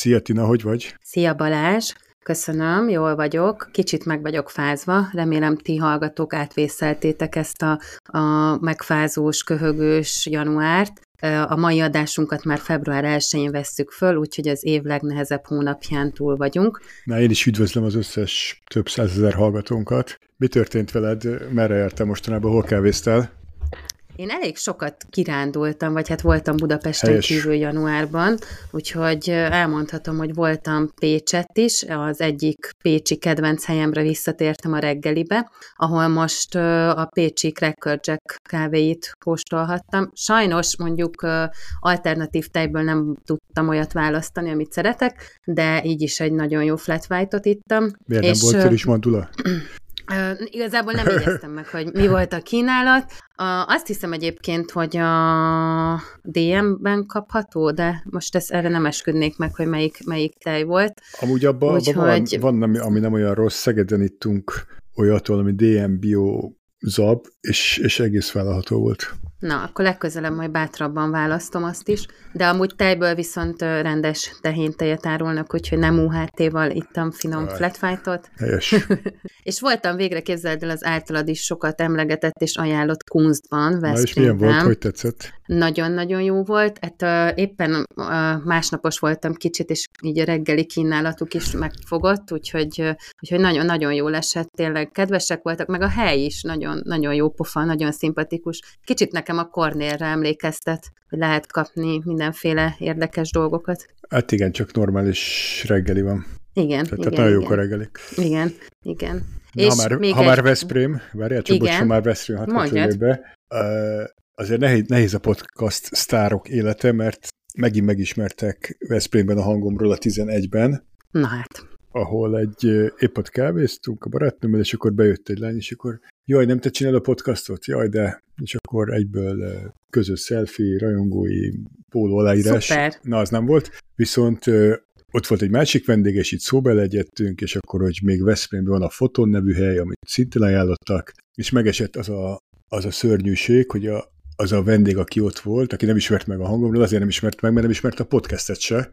Szia Tina, hogy vagy? Szia Balázs! Köszönöm, jól vagyok, kicsit meg vagyok fázva, remélem ti hallgatók átvészeltétek ezt a, a megfázós, köhögős januárt. A mai adásunkat már február 1-én vesszük föl, úgyhogy az év legnehezebb hónapján túl vagyunk. Na, én is üdvözlöm az összes több százezer hallgatónkat. Mi történt veled? Merre jártál mostanában? Hol kávéztál? Én elég sokat kirándultam, vagy hát voltam Budapesten Helyes. kívül januárban, úgyhogy elmondhatom, hogy voltam Pécset is, az egyik pécsi kedvenc helyemre visszatértem a reggelibe, ahol most a pécsi Cracker Jack kávéit kóstolhattam. Sajnos mondjuk alternatív tejből nem tudtam olyat választani, amit szeretek, de így is egy nagyon jó flat white-ot ittam. Miért és, nem volt is mandula? Uh, igazából nem éreztem meg, hogy mi volt a kínálat. Uh, azt hiszem egyébként, hogy a DM-ben kapható, de most ezt erre nem esküdnék meg, hogy melyik, melyik tej volt. Amúgy abban Úgy, abba hogy... van, van, ami nem olyan rossz, Szegeden ittunk olyat, ami DM Bio zab, és, és egész vállalható volt. Na, akkor legközelebb majd bátrabban választom azt is, de amúgy tejből viszont rendes tehéntejet árulnak, úgyhogy nem UHT-val ittam finom flatfightot. Helyes. és voltam végre, képzeld el, az általad is sokat emlegetett és ajánlott Kunstban, Na és milyen volt, hogy tetszett? Nagyon-nagyon jó volt. Hát uh, éppen uh, másnapos voltam kicsit, és így a reggeli kínálatuk is megfogott, úgyhogy, uh, úgyhogy nagyon-nagyon jó esett, tényleg kedvesek voltak, meg a hely is nagyon, nagyon jó pofa, nagyon szimpatikus. Kicsit nekem a Kornélre emlékeztet, hogy lehet kapni mindenféle érdekes dolgokat. Hát igen, csak normális reggeli van. Igen, Tehát, igen, tehát nagyon igen. jók a reggelik. Igen, igen. Na, és ha már, még ha egy... már Veszprém, várjál csak, bocs, ha már Veszprém, hát be. Uh, azért nehéz, nehéz a podcast sztárok élete, mert megint megismertek Veszprémben a hangomról a 11-ben. Na hát. Ahol egy, épp ott kávéztunk a barátnőmmel, és akkor bejött egy lány, és akkor jaj, nem te csinálod a podcastot? Jaj, de és akkor egyből közös selfie, rajongói, póló aláírás. Szuper. Na, az nem volt. Viszont ott volt egy másik vendég, és itt szóba legyettünk, és akkor, hogy még Veszprémben van a Foton nevű hely, amit szintén ajánlottak, és megesett az a, az a szörnyűség, hogy a, az a vendég, aki ott volt, aki nem ismert meg a hangomról, azért nem ismert meg, mert nem ismert a podcastet se.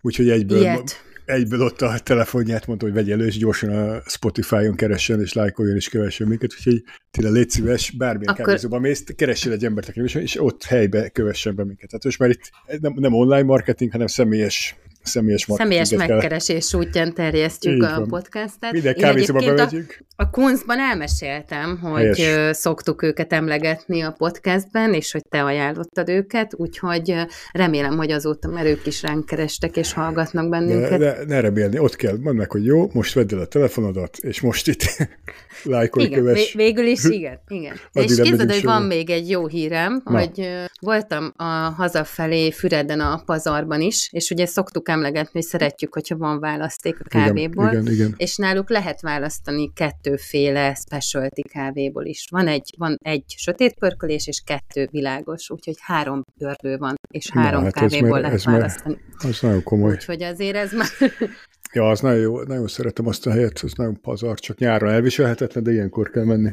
Úgyhogy egyből Ilyet egyből ott a telefonját mondta, hogy vegye elő, és gyorsan a Spotify-on keressen, és lájkoljon, és kövessen minket, úgyhogy Tila, légy szíves, bármilyen Akkor... kávézóban mész, keressél egy embert, és ott helybe kövessen be minket. Tehát most már itt nem, nem online marketing, hanem személyes személyes, személyes megkeresés kell. útján terjesztjük Így a van. podcastet. Minden kávézóba bemegyünk. A, a Kunstban elmeséltem, hogy Helyes. szoktuk őket emlegetni a podcastben, és hogy te ajánlottad őket, úgyhogy remélem, hogy azóta, mert ők is ránk kerestek és hallgatnak bennünket. Ne, ne, ne remélni, ott kell, mondd meg, hogy jó, most vedd el a telefonodat, és most itt lájkolj, igen, köves. végül is igen, igen. és képzeld, hogy van még egy jó hírem, Na. hogy voltam a hazafelé Füreden a pazarban is, és ugye szoktuk emlegetni, hogy szeretjük, hogyha van választék a kávéból, igen, igen, igen. és náluk lehet választani kettőféle specialty kávéból is. Van egy, van egy sötét pörkölés, és kettő világos, úgyhogy három pörlő van, és három Na, hát kávéból már, lehet választani. Már, az nagyon komoly. Úgyhogy azért ez már... Ja, az nagyon jó, nagyon szeretem azt a helyet, az nagyon pazar, csak nyáron elviselhetetlen, de ilyenkor kell menni.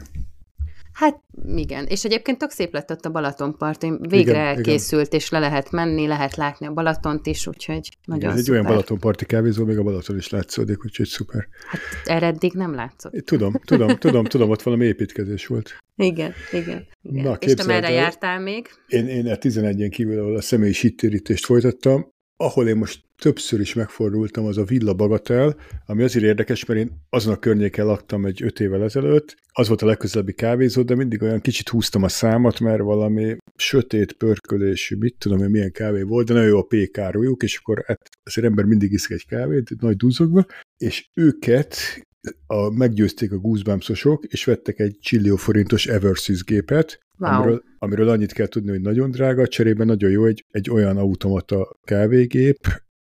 Hát igen, és egyébként tök szép lett ott a Balatonparton, végre igen, elkészült, igen. és le lehet menni, lehet látni a Balatont is, úgyhogy nagyon igen, egy olyan Balatonparti kávézó, még a Balaton is látszódik, úgyhogy szuper. Hát erre eddig nem látszott. Tudom, tudom, tudom, tudom, ott valami építkezés volt. Igen, igen. igen. Na, és te merre jártál még? Én, én a 11-en kívül, ahol a személyi hittérítést folytattam, ahol én most többször is megfordultam, az a Villa Bagatel, ami azért érdekes, mert én azon a környéken laktam egy öt évvel ezelőtt, az volt a legközelebbi kávézó, de mindig olyan kicsit húztam a számat, mert valami sötét pörkölésű, mit tudom én, milyen kávé volt, de nagyon jó a PK és akkor hát azért ember mindig iszik egy kávét, nagy dúzogva, és őket a, meggyőzték a Goosebumps-osok, és vettek egy csillió forintos Eversys gépet, wow. amiről, amiről annyit kell tudni, hogy nagyon drága, cserében nagyon jó egy, egy olyan automata kávégép,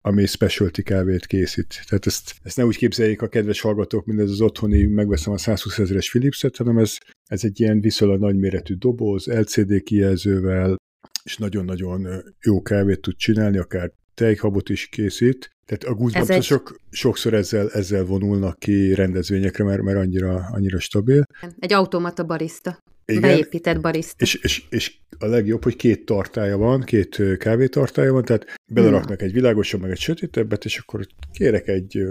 ami specialty kávét készít. Tehát ezt, ezt ne úgy képzeljék a kedves hallgatók, mint ez az otthoni, megveszem a 120 ezeres Philipset, hanem ez, ez egy ilyen viszonylag nagyméretű doboz, LCD kijelzővel, és nagyon-nagyon jó kávét tud csinálni, akár tejhabot is készít. Tehát a guzbancosok egy... sokszor ezzel, ezzel vonulnak ki rendezvényekre, mert, mert annyira, annyira stabil. Egy automata barista. Igen, beépített barista. És, és, és a legjobb, hogy két tartája van, két kávétartája van, tehát beleraknak egy világosabb, meg egy sötétebbet, és akkor kérek egy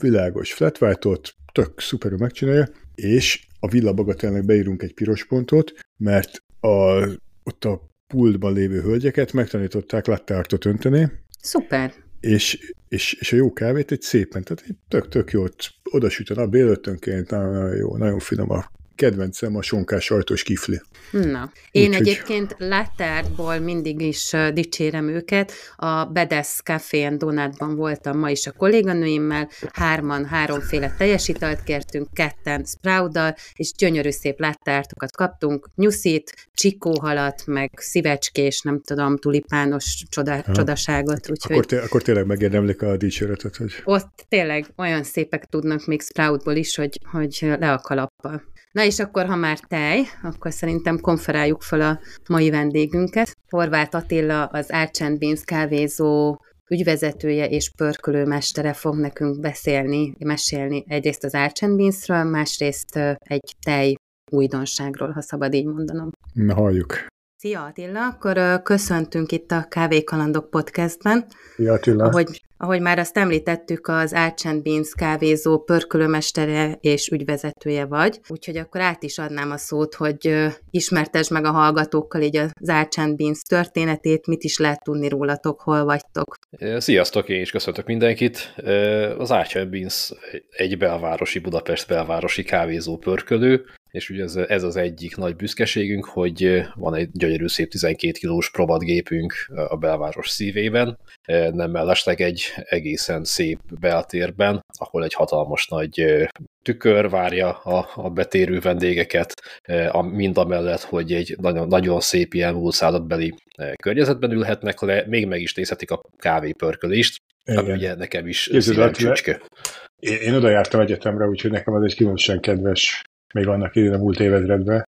világos flat white-ot, tök szuperül megcsinálja, és a Villa Bagatelnek beírunk egy piros pontot, mert a, ott a pultban lévő hölgyeket megtanították lattártot önteni. Szuper. És, és, és a jó kávét egy szépen, tehát tök-tök jó, oda süt a nap délőttönként, nagyon, nagyon jó, nagyon finom a kedvencem a sonkás sajtos kifli. Na, én Úgy, egyébként hogy... Mindig is dicsérem őket. A Bedes Café and Donutban voltam ma is a kolléganőimmel, hárman háromféle teljesítalt kértünk, ketten sprouddal, és gyönyörű szép lattártokat kaptunk, nyuszit, csikóhalat, meg szívecskés, nem tudom, tulipános csoda, csodaságot. Úgyhogy akkor, té- akkor tényleg megérdemlik a dicséretet. Hogy... Ott tényleg olyan szépek tudnak még sproutból is, hogy, hogy le a kalappal. Na és akkor, ha már tej, akkor szerintem konferáljuk fel a mai vendégünket. Horváth Attila, az Archant Beans kávézó ügyvezetője és pörkölőmestere fog nekünk beszélni, mesélni egyrészt az Archant Beansről, másrészt egy tej újdonságról, ha szabad így mondanom. Na, halljuk. Szia Attila, akkor köszöntünk itt a Kávékalandok podcastben. Szia Attila. Ahogy, ahogy már azt említettük, az Archant Beans kávézó pörkölőmestere és ügyvezetője vagy, úgyhogy akkor át is adnám a szót, hogy ismertesd meg a hallgatókkal így az Archant Beans történetét, mit is lehet tudni rólatok, hol vagytok. Sziasztok, én is köszöntök mindenkit. Az Archant Beans egy belvárosi, Budapest belvárosi kávézó pörkölő, és ugye ez, ez az egyik nagy büszkeségünk, hogy van egy gyönyörű szép 12 kilós próbatgépünk a belváros szívében, nem mellesleg egy egészen szép beltérben, ahol egy hatalmas nagy tükör várja a, a betérő vendégeket, mind a mellett, hogy egy nagyon, nagyon szép ilyen múltszállatbeli környezetben ülhetnek le, még meg is nézhetik a kávépörkölést, ami ugye nekem is szívem csücske. Én, én oda jártam egyetemre, úgyhogy nekem az egy különösen kedves még annak idén a múlt évezredben.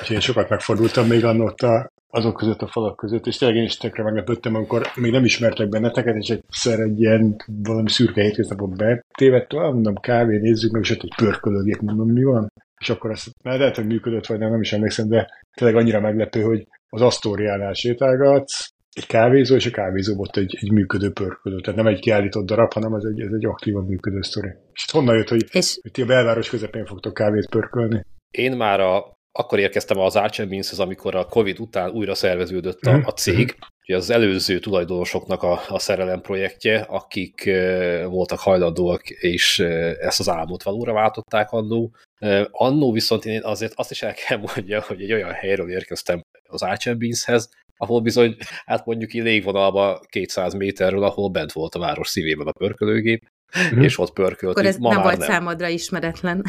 Úgyhogy én sokat megfordultam még annott a, azok között a falak között, és tényleg én is tökre meglepődtem, amikor még nem ismertek benneteket, és egyszer egy ilyen valami szürke hétköznapot betévedt, mondom, kávé, nézzük meg, és ott egy pörkölőgép, mondom, mi van? És akkor azt, mert lehet, hogy működött, vagy nem, nem is emlékszem, de tényleg annyira meglepő, hogy az Asztóriánál sétálgatsz, egy kávézó, és a kávézó ott egy, egy működő pörkölő. Tehát nem egy kiállított darab, hanem ez egy, ez egy aktívan működő sztori. És honnan jött, hogy, és... hogy ti a belváros közepén fogtok kávét pörkölni? Én már a, akkor érkeztem az Archer Beans-hez, amikor a Covid után újra szerveződött a, a cég. Mhm. Ugye az előző tulajdonosoknak a, a szerelem projektje, akik e, voltak hajlandóak, és e, ezt az álmot valóra váltották annó. E, annó viszont én azért azt is el kell mondja, hogy egy olyan helyről érkeztem az Archer Beans-hez, ahol bizony, hát mondjuk így légvonalba 200 méterről, ahol bent volt a város szívében a pörkölőgép, mm. és ott pörkölt. Akkor ez Ma nem volt nem. számodra ismeretlen.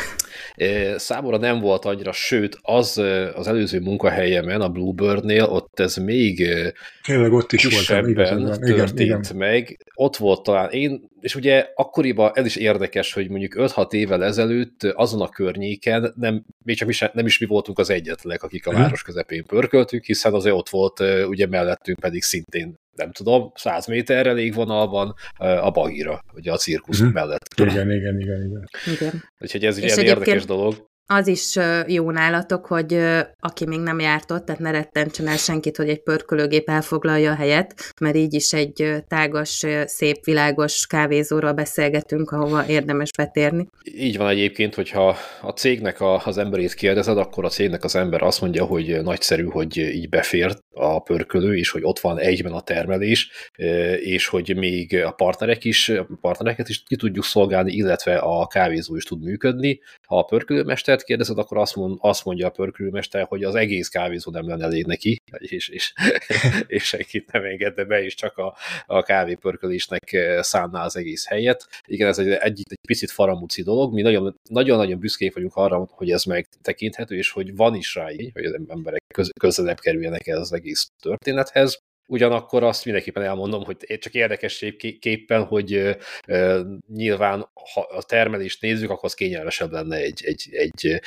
Számomra nem volt annyira, sőt, az az előző munkahelyemen, a Bluebirdnél, ott ez még Tényleg ott is volt, történt igen, igen. meg. Ott volt talán, én és ugye akkoriban ez is érdekes, hogy mondjuk 5-6 évvel ezelőtt azon a környéken nem, még csak mi sem, nem is mi voltunk az egyetlenek, akik a mhm. város közepén pörköltünk, hiszen azért ott volt ugye mellettünk pedig szintén nem tudom, 100 méterre légvonalban a Bagira, ugye a cirkusz mm. mellett. Igen, igen, igen, igen. igen. Úgyhogy ez egy ilyen érdekes dolog az is jó nálatok, hogy aki még nem járt ott, tehát ne rettentsen el senkit, hogy egy pörkölőgép elfoglalja a helyet, mert így is egy tágas, szép, világos kávézóról beszélgetünk, ahova érdemes betérni. Így van egyébként, hogyha a cégnek a, az emberét kérdezed, akkor a cégnek az ember azt mondja, hogy nagyszerű, hogy így befért a pörkölő, és hogy ott van egyben a termelés, és hogy még a partnerek is, a partnereket is ki tudjuk szolgálni, illetve a kávézó is tud működni. Ha a pörkölőmester pörkölőmestert kérdezed, akkor azt, mond, azt mondja a pörkölőmester, hogy az egész kávézó nem lenne elég neki, és, és, és senkit nem engedne be, és csak a, a kávépörkölésnek eh, szánná az egész helyet. Igen, ez egy, egy, egy picit faramúci dolog, mi nagyon-nagyon büszkék vagyunk arra, hogy ez megtekinthető, és hogy van is rá így, hogy az emberek köz, közelebb kerüljenek ez az egész történethez. Ugyanakkor azt mindenképpen elmondom, hogy csak érdekességképpen, hogy nyilván, ha a termelést nézzük, akkor az kényelmesebb lenne egy, egy, egy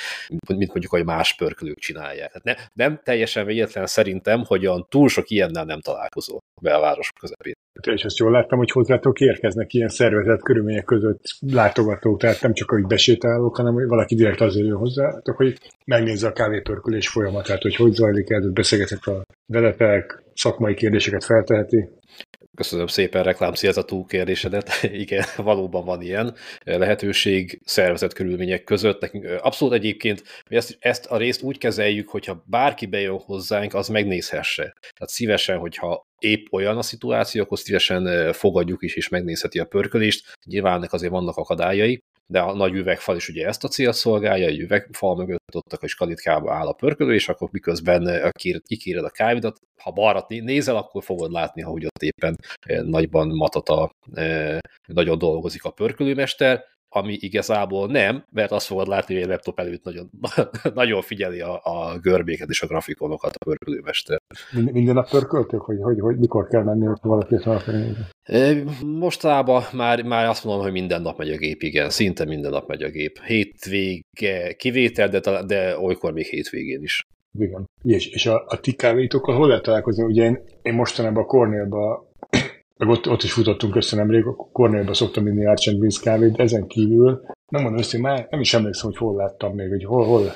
mint mondjuk, hogy más pörkölők csinálják. Tehát ne, nem teljesen véletlen szerintem, hogy olyan túl sok ilyennel nem találkozó a belvárosok közepén. És azt jól láttam, hogy hozzátok érkeznek ilyen szervezett körülmények között látogatók, tehát nem csak hogy besétálók, hanem hogy valaki direkt azért jön hozzátok, hogy megnézze a kávépörkülés folyamatát, hogy hogy zajlik hogy beszélgetek a veletek, szakmai kérdéseket felteheti. Köszönöm szépen reklám túl kérdésedet. Igen, valóban van ilyen lehetőség szervezett körülmények között. Nekünk abszolút egyébként mi ezt, ezt a részt úgy kezeljük, hogyha bárki bejön hozzánk, az megnézhesse. Tehát szívesen, hogyha épp olyan a szituáció, akkor szívesen fogadjuk is, és megnézheti a pörkölést. Nyilván ennek azért vannak akadályai, de a nagy üvegfal is ugye ezt a célt szolgálja, egy üvegfal mögött ott a kis kalitkába áll a pörkölő, és akkor miközben kikéred a kávidat, ha balra nézel, akkor fogod látni, hogy ott éppen nagyban matata, nagyon dolgozik a pörkölőmester, ami igazából nem, mert azt fogod látni, hogy egy laptop előtt nagyon, nagyon figyeli a, a görbéket és a grafikonokat a pörkölőmester. Minden nap pörköltök, hogy, hogy, hogy mikor kell menni, hogy valaki Mostában már, már azt mondom, hogy minden nap megy a gép, igen, szinte minden nap megy a gép. Hétvége kivétel, de, de olykor még hétvégén is. Igen. És, és a, a ti kávéitokkal hol lehet találkozni? Ugye én, én mostanában a Cornélba meg ott, ott is futottunk össze nemrég, a Cornélba szoktam inni Archant Beans kávét, ezen kívül nem mondom össze, már nem is emlékszem, hogy hol láttam még, hogy hol, hol,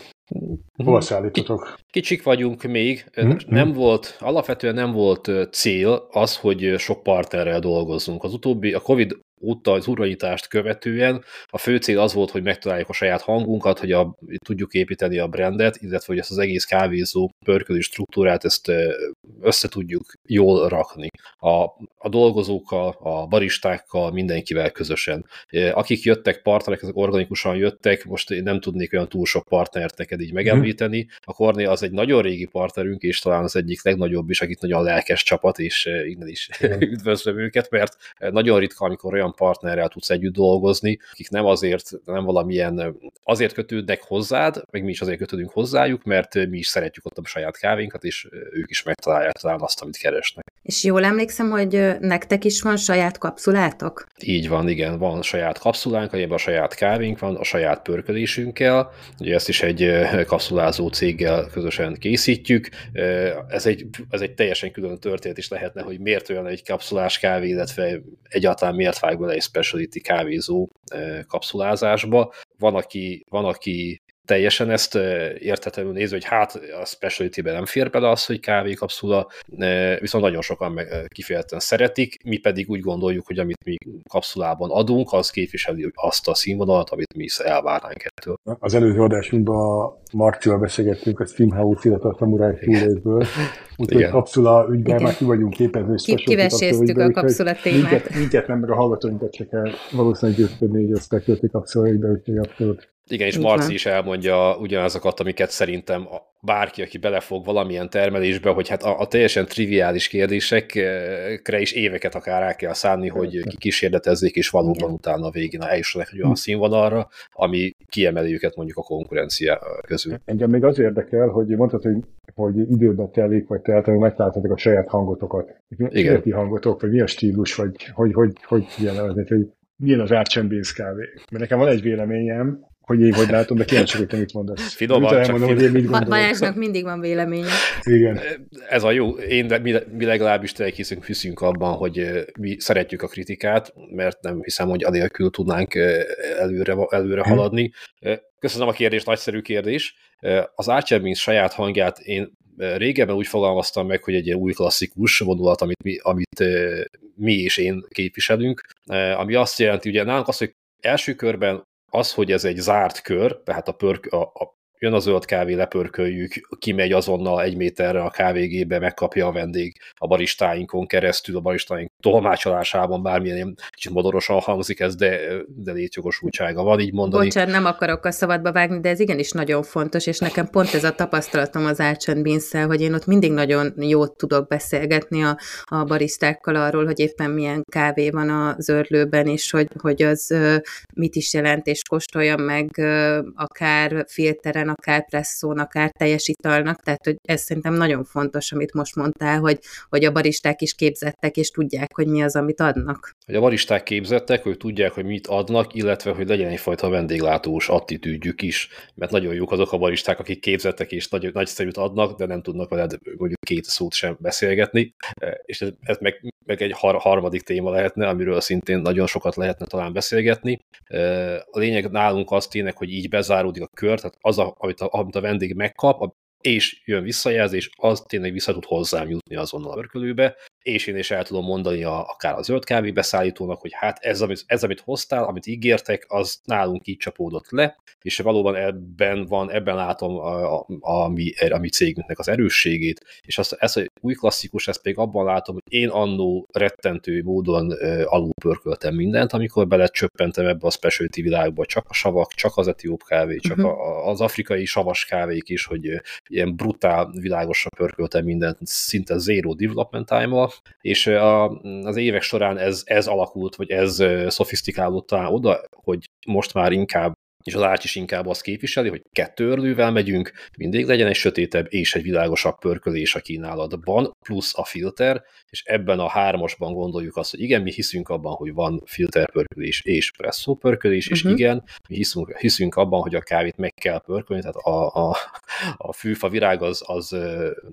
Hol szállítotok? Kicsik vagyunk még, mm-hmm. nem volt, alapvetően nem volt cél az, hogy sok partnerrel dolgozzunk. Az utóbbi, a Covid óta az uranyítást követően a fő cél az volt, hogy megtaláljuk a saját hangunkat, hogy a, tudjuk építeni a brandet, illetve hogy ezt az egész kávézó pörkölő struktúrát ezt össze tudjuk jól rakni. A, a dolgozókkal, a baristákkal, mindenkivel közösen. Akik jöttek partnerek, ezek organikusan jöttek, most én nem tudnék olyan túl sok partnert neked így megemlíteni. A Korné az egy nagyon régi partnerünk, és talán az egyik legnagyobb is, akit nagyon lelkes csapat, és innen is üdvözlöm őket, mert nagyon ritka, amikor olyan partnerrel tudsz együtt dolgozni, akik nem azért, nem valamilyen, azért kötődnek hozzád, meg mi is azért kötődünk hozzájuk, mert mi is szeretjük ott a saját kávénkat, és ők is megtalálják talán azt, amit keresnek. És jól emlékszem, hogy nektek is van saját kapszulátok? Így van, igen, van saját kapszulánk, amiben a saját kávénk van, a saját pörkölésünkkel. Ugye ezt is egy kapszulázó céggel közösen készítjük. Ez egy, ez egy teljesen külön történet is lehetne, hogy miért olyan egy kapszulás kávé, illetve egyáltalán miért vág bele egy speciality kávézó kapszulázásba. Van, aki, van, aki teljesen ezt értetlenül nézve, hogy hát a speciality-ben nem fér bele az, hogy kávékapszula, viszont nagyon sokan meg kifejezetten szeretik, mi pedig úgy gondoljuk, hogy amit mi kapszulában adunk, az képviseli azt a színvonalat, amit mi is elvárnánk ettől. Az előző adásunkban Marcival beszélgettünk a Steamhouse, illetve a Samurai Fúrésből, úgyhogy kapszula ügyben már ki vagyunk képezni. Kiveséztük a kapszula témát. Minket, minket nem, meg a hallgatóinkat csak kell valószínűleg győzködni, hogy a specialty kapszula ügyben, úgyhogy abszolút igen, és Marci is elmondja ugyanazokat, amiket szerintem bárki, aki belefog valamilyen termelésbe, hogy hát a, a teljesen triviális kérdésekre is éveket akár rá kell szánni, hogy kísérletezzék, és valóban Igen. utána a végén eljussanak egy olyan hm. színvonalra, ami kiemeli őket mondjuk a konkurencia közül. Engem még az érdekel, hogy mondtad, hogy, hogy időben telik, vagy telt, hogy megtaláltatok a saját hangotokat. Igen. Mi hangotok, vagy mi a stílus, vagy hogy, hogy, hogy, hogy, hogy milyen az árcsembénz kávé. Mert nekem van egy véleményem, hogy én hogy látom, de kíváncsi, hogy te mit mondasz. Finoman, csak elmondom, hogy én mit Balázsnak mindig van véleménye. Igen. Ez a jó. Én, de mi, mi legalábbis tényleg hiszünk, hiszünk abban, hogy mi szeretjük a kritikát, mert nem hiszem, hogy anélkül tudnánk előre, előre hm. haladni. Köszönöm a kérdést, nagyszerű kérdés. Az Archer saját hangját én régebben úgy fogalmaztam meg, hogy egy ilyen új klasszikus vonulat, amit mi, amit mi és én képviselünk, ami azt jelenti, ugye nálunk az, hogy első körben az, hogy ez egy zárt kör, tehát a, pörk, a, a jön a zöld kávé, lepörköljük, kimegy azonnal egy méterre a kávégébe, megkapja a vendég a baristáinkon keresztül, a baristáink tolmácsolásában, bármilyen kicsit modorosan hangzik ez, de, de létjogosultsága van, így mondani. Bocsánat, nem akarok a szabadba vágni, de ez igenis nagyon fontos, és nekem pont ez a tapasztalatom az Ácsön Binszel, hogy én ott mindig nagyon jót tudok beszélgetni a, a barisztákkal arról, hogy éppen milyen kávé van a zördlőben, és hogy, hogy az mit is jelent, és kóstoljam meg akár filteren legyen akár presszón, akár teljes italnak, tehát hogy ez szerintem nagyon fontos, amit most mondtál, hogy, hogy a baristák is képzettek, és tudják, hogy mi az, amit adnak. Hogy a baristák képzettek, hogy tudják, hogy mit adnak, illetve hogy legyen egyfajta vendéglátós attitűdjük is, mert nagyon jók azok a baristák, akik képzettek és nagy, nagyszerűt adnak, de nem tudnak veled mondjuk két szót sem beszélgetni, és ez, ez meg, meg egy har harmadik téma lehetne, amiről szintén nagyon sokat lehetne talán beszélgetni. A lényeg nálunk az tényleg, hogy így bezáródik a kör, tehát az, a, amit, a, amit a vendég megkap, és jön visszajelzés, az tényleg vissza tud hozzám jutni azonnal a pörkölőbe, és én is el tudom mondani a, akár a zöld kávé beszállítónak, hogy hát ez amit, ez, amit hoztál, amit ígértek, az nálunk így csapódott le, és valóban ebben van, ebben látom a, a, a, mi, a mi cégünknek az erősségét, és azt, ez a új klasszikus, ezt pedig abban látom, hogy én annó rettentő módon uh, alulpörköltem mindent, amikor belecsöppentem ebbe a specialty világba, csak a savak, csak az etióp kávé, csak uh-huh. a, az afrikai savas kávék is, hogy ilyen brutál világosra pörköltem mindent, szinte zero development time és a, az évek során ez, ez alakult, vagy ez szofisztikálódott oda, hogy most már inkább és az árt is inkább azt képviseli, hogy kettő örlővel megyünk, mindig legyen egy sötétebb és egy világosabb pörkölés a kínálatban, plusz a filter, és ebben a hármasban gondoljuk azt, hogy igen, mi hiszünk abban, hogy van filterpörkölés és presszó pörkölés, és uh-huh. igen, mi hiszünk, hiszünk abban, hogy a kávét meg kell pörkölni, tehát a, a, a fűfa virág az, az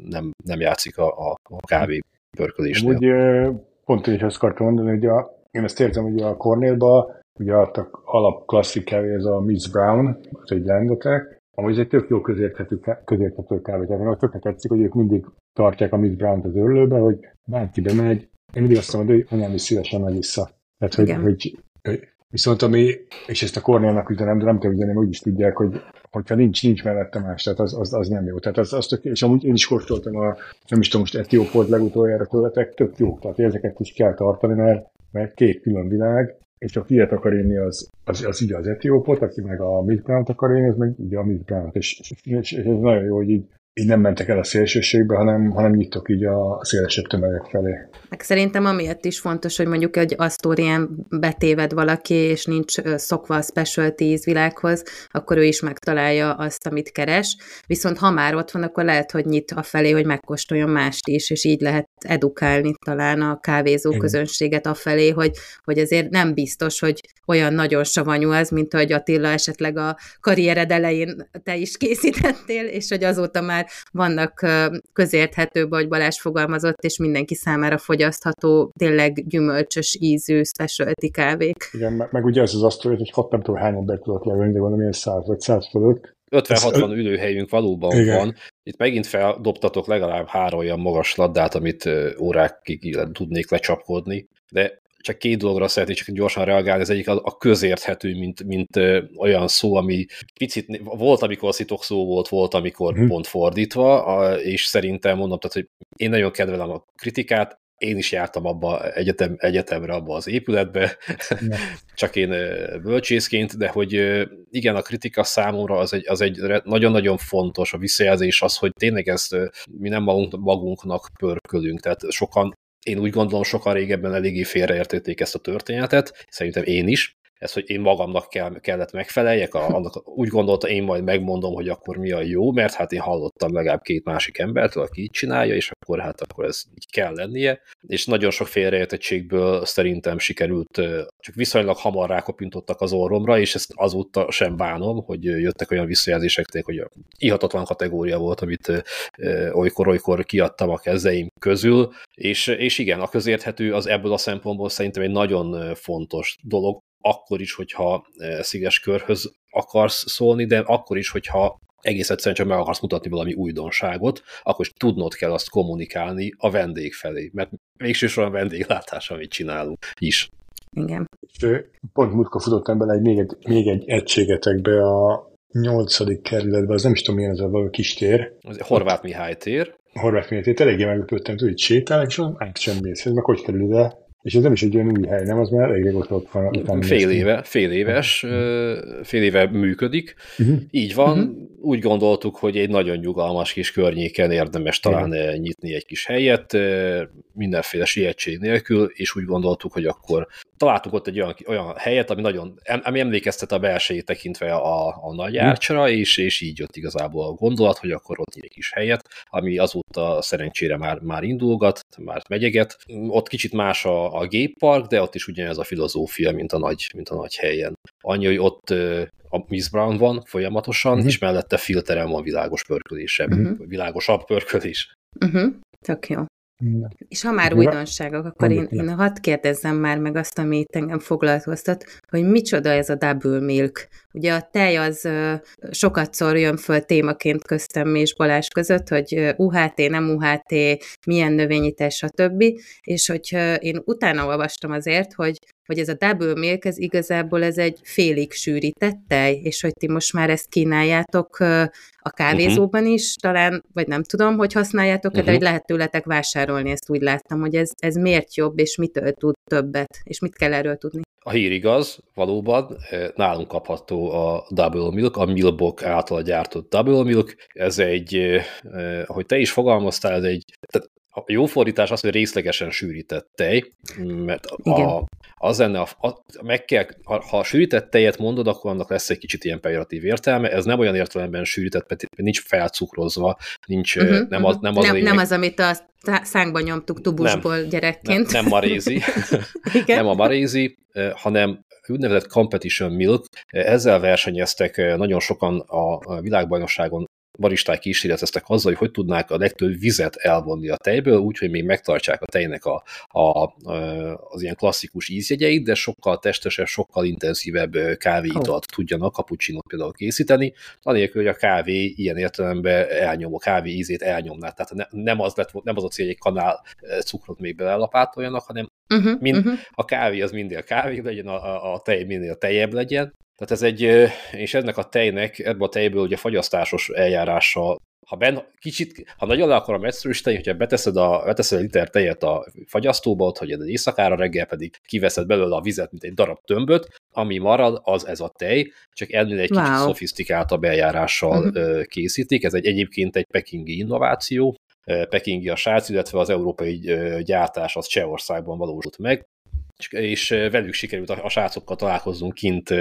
nem, nem játszik a, a, a kávé pörkölésnél. Úgy pont így azt akartam mondani, hogy a, én ezt értem, hogy a Cornélba ugye a alap klasszik kávé, ez a Miss Brown, az egy rendetek, Amúgy egy tök jó közérthető, közérthető kávé. Tehát nekem tökre tetszik, hogy ők mindig tartják a Miss Brown-t az örlőbe, hogy bárki bemegy, én mindig azt mondom, hogy anyám is szívesen megy vissza. Tehát, hogy, hogy, hogy Viszont ami, és ezt a Cornélnak üzenem, de nem kell üzenem, úgy is tudják, hogy hogyha nincs, nincs mellette más, tehát az, az, az nem jó. Tehát az, az tök, és amúgy én is kóstoltam a, nem is tudom, most etiópot legutoljára tőletek, tök jó. Tehát ezeket is kell tartani, mert, mert két külön világ, és a ilyet akar inni, az, az, az így az etiópot, aki meg a Milk Brown-t akar inni, az meg így a Milk Brown-t. És, és, és, és, ez nagyon jó, hogy így így nem mentek el a szélsőségbe, hanem, hanem nyitok így a szélesebb tömegek felé. Meg szerintem amiatt is fontos, hogy mondjuk egy asztórián betéved valaki, és nincs szokva a specialty világhoz, akkor ő is megtalálja azt, amit keres. Viszont ha már ott van, akkor lehet, hogy nyit a felé, hogy megkóstoljon mást is, és így lehet edukálni talán a kávézó Igen. közönséget a felé, hogy, hogy azért nem biztos, hogy olyan nagyon savanyú az, mint hogy Attila esetleg a karriered elején te is készítettél, és hogy azóta már vannak közérthetőbb, ahogy Balázs fogalmazott, és mindenki számára fogyasztható, tényleg gyümölcsös ízű specialty kávék. Igen, meg, meg ugye ez az asztal, hogy hat nem tudom hány ember tudott leülni, de mondom, ilyen száz vagy száz fölött. 50-60 ülőhelyünk valóban Igen. van. Itt megint feldobtatok legalább három olyan magas laddát, amit órákig tudnék lecsapkodni, de csak két dologra szeretnék csak gyorsan reagálni. Ez egyik a, közérthető, mint, mint olyan szó, ami picit volt, amikor szitok szó volt, volt, amikor hmm. pont fordítva, és szerintem mondom, tehát, hogy én nagyon kedvelem a kritikát, én is jártam abba egyetem, egyetemre, abba az épületbe, csak én bölcsészként, de hogy igen, a kritika számomra az egy, az egy nagyon-nagyon fontos, a visszajelzés az, hogy tényleg ezt mi nem magunk, magunknak pörkölünk, tehát sokan én úgy gondolom, sokan régebben eléggé félreértették ezt a történetet, szerintem én is, ez, hogy én magamnak kell, kellett megfeleljek, a, annak úgy gondolta, én majd megmondom, hogy akkor mi a jó, mert hát én hallottam legalább két másik embertől, aki így csinálja, és akkor hát akkor ez így kell lennie, és nagyon sok félreértettségből szerintem sikerült, csak viszonylag hamar rákopintottak az orromra, és ezt azóta sem bánom, hogy jöttek olyan visszajelzések, hogy ihatatlan kategória volt, amit olykor-olykor kiadtam a kezeim közül, és, és igen, a közérthető az ebből a szempontból szerintem egy nagyon fontos dolog, akkor is, hogyha e, szíves körhöz akarsz szólni, de akkor is, hogyha egész egyszerűen csak meg akarsz mutatni valami újdonságot, akkor is tudnod kell azt kommunikálni a vendég felé, mert végsősorban vendéglátás, amit csinálunk is. Igen. És pont múltkor futottam bele egy, még, egy, még egy egységetekbe a nyolcadik kerületbe, az nem is tudom milyen ez a valami kis tér. Az Horváth Mihály tér. Horváth Mihály tér, eléggé meglepődtem, hogy sétálok, és át sem mész, ez meg hogy kerül ide? És ez nem is egy olyan új hely, nem? Az már elég régóta ott van. Fél éve, fél éves, fél éve működik. Uh-huh. Így van, uh-huh. úgy gondoltuk, hogy egy nagyon nyugalmas kis környéken érdemes talán uh-huh. nyitni egy kis helyet, mindenféle sietség nélkül, és úgy gondoltuk, hogy akkor találtunk ott egy olyan, olyan helyet, ami nagyon, ami emlékeztet a belsejét tekintve a, a nagy árcsra, és, és így jött igazából a gondolat, hogy akkor ott egy kis helyet, ami azóta szerencsére már, már indulgat, már megyeget. Ott kicsit más a, a géppark, de ott is ugyanez a filozófia, mint a nagy, mint a nagy helyen. Annyi, hogy ott a Miss Brown van folyamatosan, uh-huh. és mellette filteren van világos pörkölése, uh-huh. világosabb pörkölés. Uh-huh. Tök jó. Ja. És ha már újdonságok, akkor én, én hadd kérdezzem már meg azt, ami engem foglalkoztat, hogy micsoda ez a double milk. Ugye a tej az sokat szor jön föl témaként köztem és Balázs között, hogy UHT, nem UHT, milyen növényítás, stb. És hogy én utána olvastam azért, hogy hogy ez a double milk, ez igazából ez egy félig sűrített tej, és hogy ti most már ezt kínáljátok a kávézóban is, talán, vagy nem tudom, hogy használjátok uh-huh. de hogy lehet tőletek vásárolni, ezt úgy láttam, hogy ez, ez miért jobb, és mitől tud többet, és mit kell erről tudni. A hír igaz, valóban, nálunk kapható a Double Milk, a Milbok által gyártott Double Milk. Ez egy, ahogy te is fogalmaztál, ez egy, tehát a jó fordítás az, hogy részlegesen sűrített tej, mert a, az lenne, a, a, meg kell, ha, ha a sűrített tejet mondod, akkor annak lesz egy kicsit ilyen pejoratív értelme, ez nem olyan értelemben sűrített, mert nincs felcukrozva, nincs, uh-huh, nem, az, nem, az nem, nem az, amit a szánkba nyomtuk tubusból nem, gyerekként. Nem, nem marézi, nem a marézi, hanem úgynevezett competition milk, ezzel versenyeztek nagyon sokan a világbajnokságon baristák kísérleteztek azzal, hogy hogy tudnák a legtöbb vizet elvonni a tejből, úgyhogy még megtartsák a tejnek a, a, az ilyen klasszikus ízjegyeit, de sokkal testesebb, sokkal intenzívebb kávéitalt oh. tudjanak cappuccinót például készíteni, anélkül, hogy a kávé ilyen értelemben elnyom, a kávé ízét elnyomná. Tehát ne, nem, az lett, nem az a cél, hogy egy kanál cukrot még belelapátoljanak, hanem uh-huh, mind, uh-huh. a kávé az minél kávé legyen, a, a, a tej minél tejebb legyen, tehát ez egy, és ennek a tejnek, ebből a tejből ugye fagyasztásos eljárással, ha ben, kicsit, ha nagyon le akarom egyszerűsíteni, hogyha beteszed, a, beteszed a liter tejet a fagyasztóba, ott hagyod egy éjszakára, reggel pedig kiveszed belőle a vizet, mint egy darab tömböt, ami marad, az ez a tej, csak ennél egy wow. kicsit szofisztikáltabb eljárással uh-huh. készítik. Ez egy egyébként egy pekingi innováció, pekingi a srác, illetve az európai gyártás az Csehországban valósult meg, és velük sikerült a, a srácokkal találkozzunk kint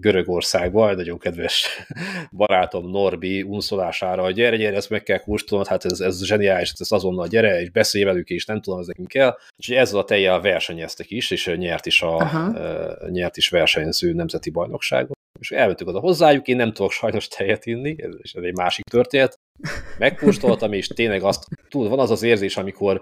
Görögországban, nagyon kedves barátom Norbi unszolására, hogy gyere, gyere, ezt meg kell kóstolnod, hát ez, ez zseniális, ez azonnal gyere, és beszélj velük, és nem tudom, ez nekünk kell. És ezzel a tejjel versenyeztek is, és nyert is, a, uh, nyert is versenyző nemzeti bajnokságot. És elvettük oda hozzájuk, én nem tudok sajnos tejet inni, ez, ez egy másik történet. Megkóstoltam, és tényleg azt, tudod, van az az érzés, amikor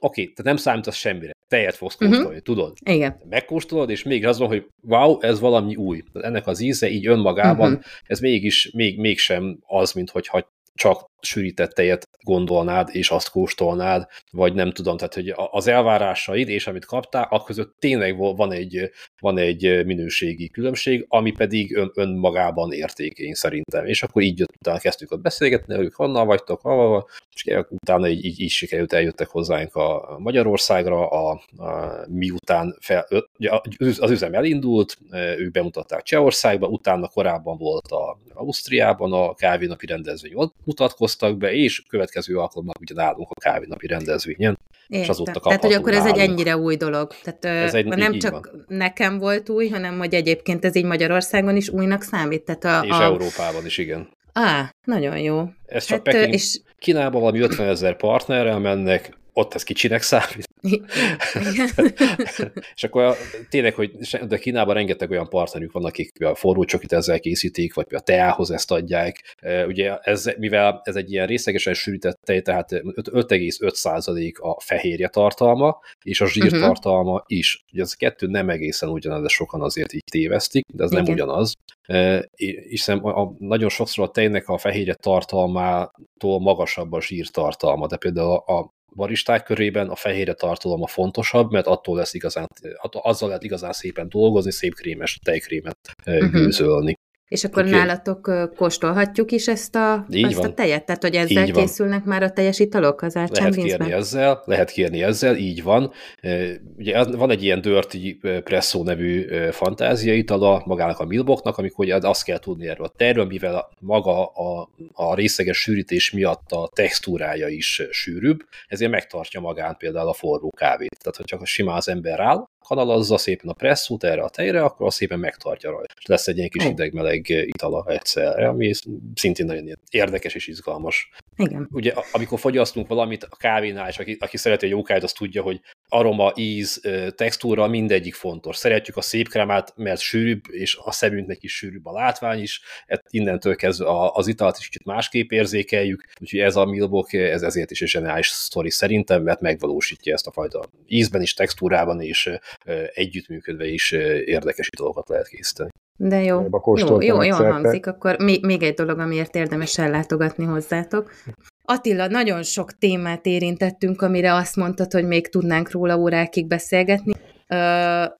oké, tehát nem számítasz semmire, tejet fogsz mhm. kóstolni, uh-huh. tudod? Igen. Megkóstolod, és még az van, hogy wow, ez valami új. Ennek az íze így önmagában, uh-huh. ez mégis, még, mégsem az, mint hogyha csak sűrített tejet gondolnád, és azt kóstolnád, vagy nem tudom, tehát hogy az elvárásaid és amit kaptál, akkor között tényleg van egy, van egy minőségi különbség, ami pedig ön, önmagában értékény szerintem. És akkor így jött, utána kezdtük ott beszélgetni, hogy honnan vagytok, ha, és utána így, így, így sikerült, eljöttek hozzánk a Magyarországra, a, a, miután fel, az üzem elindult, ők bemutatták Csehországba, utána korábban volt a Ausztriában a kávénapi rendezvény, ott mutatkoztak be, és következő alkalommal ugye nálunk a kávénapi rendezvényen. Értem. És azóta Tehát, hogy akkor ez nálunk. egy ennyire új dolog. Tehát ez egy, nem csak van. nekem volt új, hanem hogy egyébként ez így Magyarországon is újnak számít. Tehát a, és a... Európában is, igen. Á, nagyon jó. Ez csak hát, Peking, és... Kínában valami 50 ezer partnerrel mennek, ott ez kicsinek számít. és akkor tényleg, hogy de Kínában rengeteg olyan partnerük van, akik a forró csokit ezzel készítik, vagy a teához ezt adják. Ugye ez, mivel ez egy ilyen részlegesen sűrített tej, tehát 5,5% a fehérje tartalma, és a zsír uh-huh. tartalma is. Ugye ez a kettő nem egészen ugyanaz, de sokan azért így tévesztik, de ez Igen. nem ugyanaz. Hiszen a, a, nagyon sokszor a tejnek a fehérje tartalmától magasabb a zsír tartalma, de például a, baristák körében a fehérje tartalom a fontosabb, mert attól lesz igazán, azzal lehet igazán szépen dolgozni, szép krémes tejkrémet uh-huh. gőzölni. És akkor okay. nálatok kóstolhatjuk is ezt a, ezt a tejet? Tehát, hogy ezzel így készülnek van. már a teljes italok az Lehet kérni ezzel, lehet kérni ezzel, így van. Ugye van egy ilyen Dirty Presso nevű fantázia itala magának a milboknak, amikor ugye azt kell tudni erről a terről, mivel maga a, a részleges sűrítés miatt a textúrája is sűrűbb, ezért megtartja magán például a forró kávét. Tehát, hogyha simán az ember áll, kanalazza szépen a presszút erre a tejre, akkor az szépen megtartja rajta. És lesz egy ilyen kis hideg-meleg itala egyszerre, ami szintén nagyon érdekes és izgalmas. Igen. Ugye, amikor fogyasztunk valamit a kávénál, és aki, aki szereti a jó kávét, az tudja, hogy aroma, íz, textúra mindegyik fontos. Szeretjük a szép kremát, mert sűrűbb, és a szemünknek is sűrűbb a látvány is, hát innentől kezdve az italt is kicsit másképp érzékeljük, úgyhogy ez a Milbok, ez ezért is egy zseniális sztori szerintem, mert megvalósítja ezt a fajta ízben is, textúrában és együttműködve is érdekes dolgokat lehet készíteni. De jó, jó, jó, jó hangzik. Akkor még, még egy dolog, amiért érdemes ellátogatni hozzátok. Attila, nagyon sok témát érintettünk, amire azt mondtad, hogy még tudnánk róla órákig beszélgetni.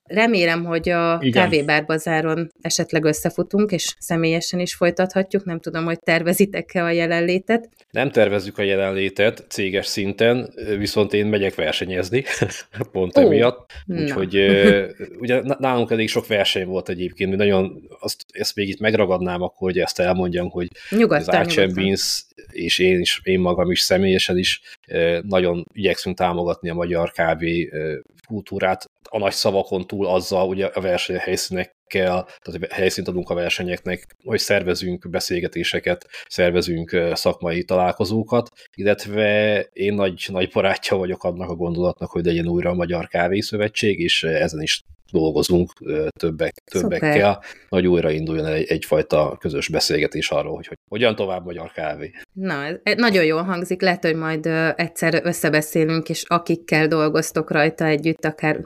Remélem, hogy a Igen. kávébárbazáron esetleg összefutunk, és személyesen is folytathatjuk. Nem tudom, hogy tervezitek-e a jelenlétet. Nem tervezzük a jelenlétet céges szinten, viszont én megyek versenyezni, pont Ó, emiatt. Úgyhogy ugye nálunk elég sok verseny volt egyébként, nagyon azt, ezt még itt megragadnám, akkor hogy ezt elmondjam, hogy nyugodtan, az Archen Beans és én is, én magam is személyesen is nagyon igyekszünk támogatni a magyar kávé kultúrát, a nagy szavakon túl azzal, ugye a versenyhelyszínekkel, tehát helyszínt adunk a versenyeknek, hogy szervezünk beszélgetéseket, szervezünk szakmai találkozókat, illetve én nagy, nagy barátja vagyok annak a gondolatnak, hogy legyen újra a Magyar Kávészövetség, és ezen is dolgozunk többek, többekkel, Szuper. hogy újra induljon egy, egyfajta közös beszélgetés arról, hogy, hogy hogyan tovább magyar kávé. Na, ez nagyon jól hangzik, lehet, hogy majd egyszer összebeszélünk, és akikkel dolgoztok rajta együtt, akár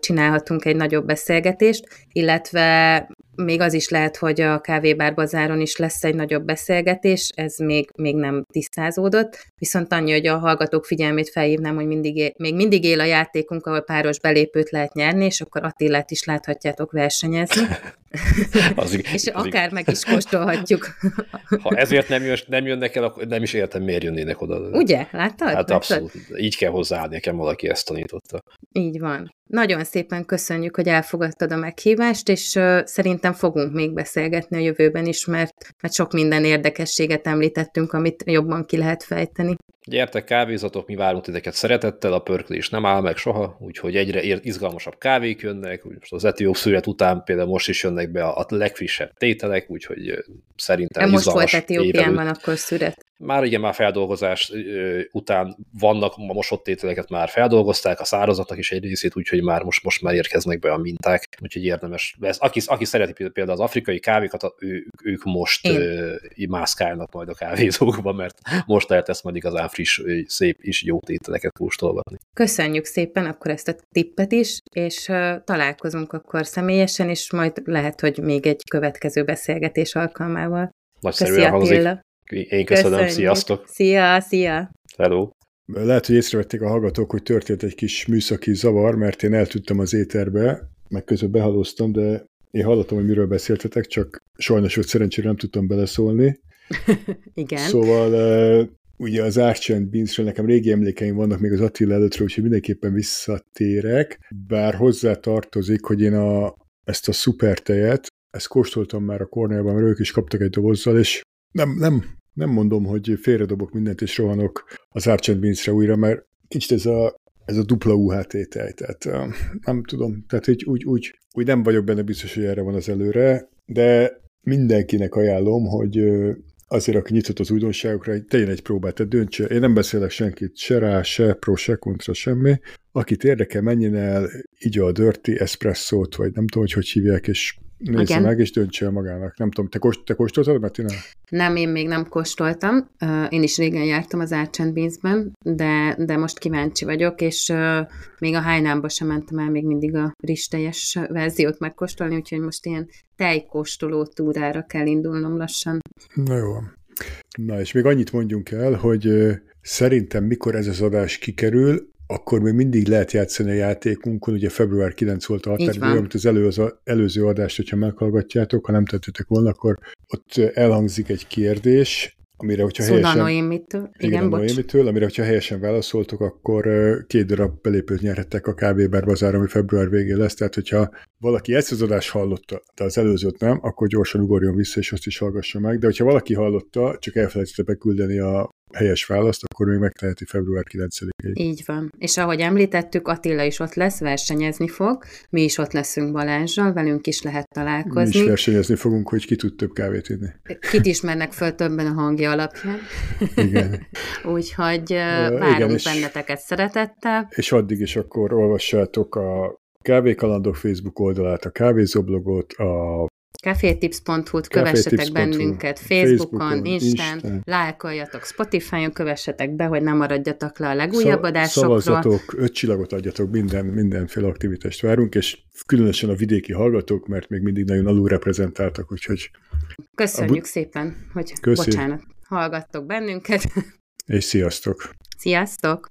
csinálhatunk egy nagyobb beszélgetést, illetve még az is lehet, hogy a kávébárbazáron is lesz egy nagyobb beszélgetés, ez még, még nem tisztázódott, viszont annyi, hogy a hallgatók figyelmét felhívnám, hogy mindig él, még mindig él a játékunk, ahol páros belépőt lehet nyerni, és akkor Attilát is láthatjátok versenyezni. az, és az, akár meg is kóstolhatjuk. ha ezért nem, jön, nem jönnek el, akkor nem is értem, miért jönnének oda. Ugye? Láttad? Hát abszolút. Így kell hozzáállni, nekem valaki ezt tanította. Így van. Nagyon szépen köszönjük, hogy elfogadtad a meghívást, és uh, szerintem fogunk még beszélgetni a jövőben is, mert, mert sok minden érdekességet említettünk, amit jobban ki lehet fejteni. Gyertek kávézatok, mi várunk titeket szeretettel, a pörklés nem áll meg soha, úgyhogy egyre izgalmasabb kávék jönnek, most az etióp szület után például most is jönnek be a legfrissebb tételek, úgyhogy szerintem De most volt Etiópiában akkor szüret. Már igen, már feldolgozás után vannak, a mosott tételeket már feldolgozták, a szárazatnak is egy részét, úgyhogy már most, most már érkeznek be a minták, úgyhogy érdemes. Ez, aki, aki szereti például az afrikai kávékat, ő, ők most ö, mászkálnak majd a kávézókban, mert most lehet ezt majd igazán friss, szép és jó tételeket kóstolgatni. Köszönjük szépen akkor ezt a tippet is, és találkozunk akkor személyesen, és majd lehet, hogy még egy következő beszélgetés alkalmával. Nagyszerűen hangzik. Én köszönöm, Köszönjük. sziasztok! Szia, szia! Hello! Lehet, hogy észrevették a hallgatók, hogy történt egy kis műszaki zavar, mert én eltűntem az éterbe, meg közben behalóztam, de én hallottam, hogy miről beszéltetek, csak sajnos, hogy szerencsére nem tudtam beleszólni. Igen. Szóval ugye az Archant Beansről nekem régi emlékeim vannak még az Attila előttről, úgyhogy mindenképpen visszatérek, bár hozzá tartozik, hogy én a, ezt a szuper tejet, ezt kóstoltam már a Cornellban, mert ők is kaptak egy dobozzal, és nem, nem, nem mondom, hogy félredobok mindent, és rohanok az Archant Beans-re újra, mert kicsit ez a, ez a dupla UHT tej, tehát nem tudom, tehát úgy, úgy, úgy, úgy nem vagyok benne biztos, hogy erre van az előre, de mindenkinek ajánlom, hogy azért, aki nyitott az újdonságokra, tegyen egy próbát, tehát döntse. Én nem beszélek senkit se rá, se pro, se kontra, semmi. Akit érdekel, menjen el, így a Dirty Espresso-t, vagy nem tudom, hogy hogy hívják, és Nézze Igen. meg, és döntse el magának. Nem tudom, te, kost, te kóstoltad, Bettina? Nem, én még nem kóstoltam. Én is régen jártam az Beans-ben, de, de most kíváncsi vagyok, és még a Hájnámba sem mentem el még mindig a risteljes verziót megkóstolni, úgyhogy most ilyen tejkóstoló túrára kell indulnom lassan. Na jó. Na, és még annyit mondjunk el, hogy szerintem mikor ez az adás kikerül, akkor még mindig lehet játszani a játékunkon, ugye február 9 volt a határidő, amit az, elő, az előző adást, hogyha meghallgatjátok, ha nem tettétek volna, akkor ott elhangzik egy kérdés, amire, hogyha Szóval helyesen... Noémitől. Igen, igen bocs. Noémitől, amire, hogyha helyesen válaszoltok, akkor két darab belépőt nyerhettek a KB Bar Bazár, ami február végén lesz, tehát hogyha valaki ezt az adást hallotta, de az előzőt nem, akkor gyorsan ugorjon vissza, és azt is hallgassa meg, de hogyha valaki hallotta, csak elfelejtette beküldeni a helyes választ, akkor még megteheti február 9-én. így. van. És ahogy említettük, Attila is ott lesz, versenyezni fog, mi is ott leszünk Balázsral, velünk is lehet találkozni. Mi is versenyezni fogunk, hogy ki tud több kávét inni. Kit ismernek föl többen a hangja alapján. Igen. Úgyhogy várunk igen, és, benneteket szeretettel. És addig is akkor olvassátok a Kávékalandok Facebook oldalát, a kávézóblogot, a Cafetips.hu-t, kövessetek bennünket Facebookon, Facebookon Instán, Instán, lájkoljatok Spotify-on, kövessetek be, hogy nem maradjatok le a legújabb adásokról. Szavazatok, öt csillagot adjatok, minden, mindenféle aktivitást várunk, és különösen a vidéki hallgatók, mert még mindig nagyon alulreprezentáltak, úgyhogy... Köszönjük bu- szépen, hogy Köszi. bocsánat, hallgattok bennünket. És sziasztok! Sziasztok!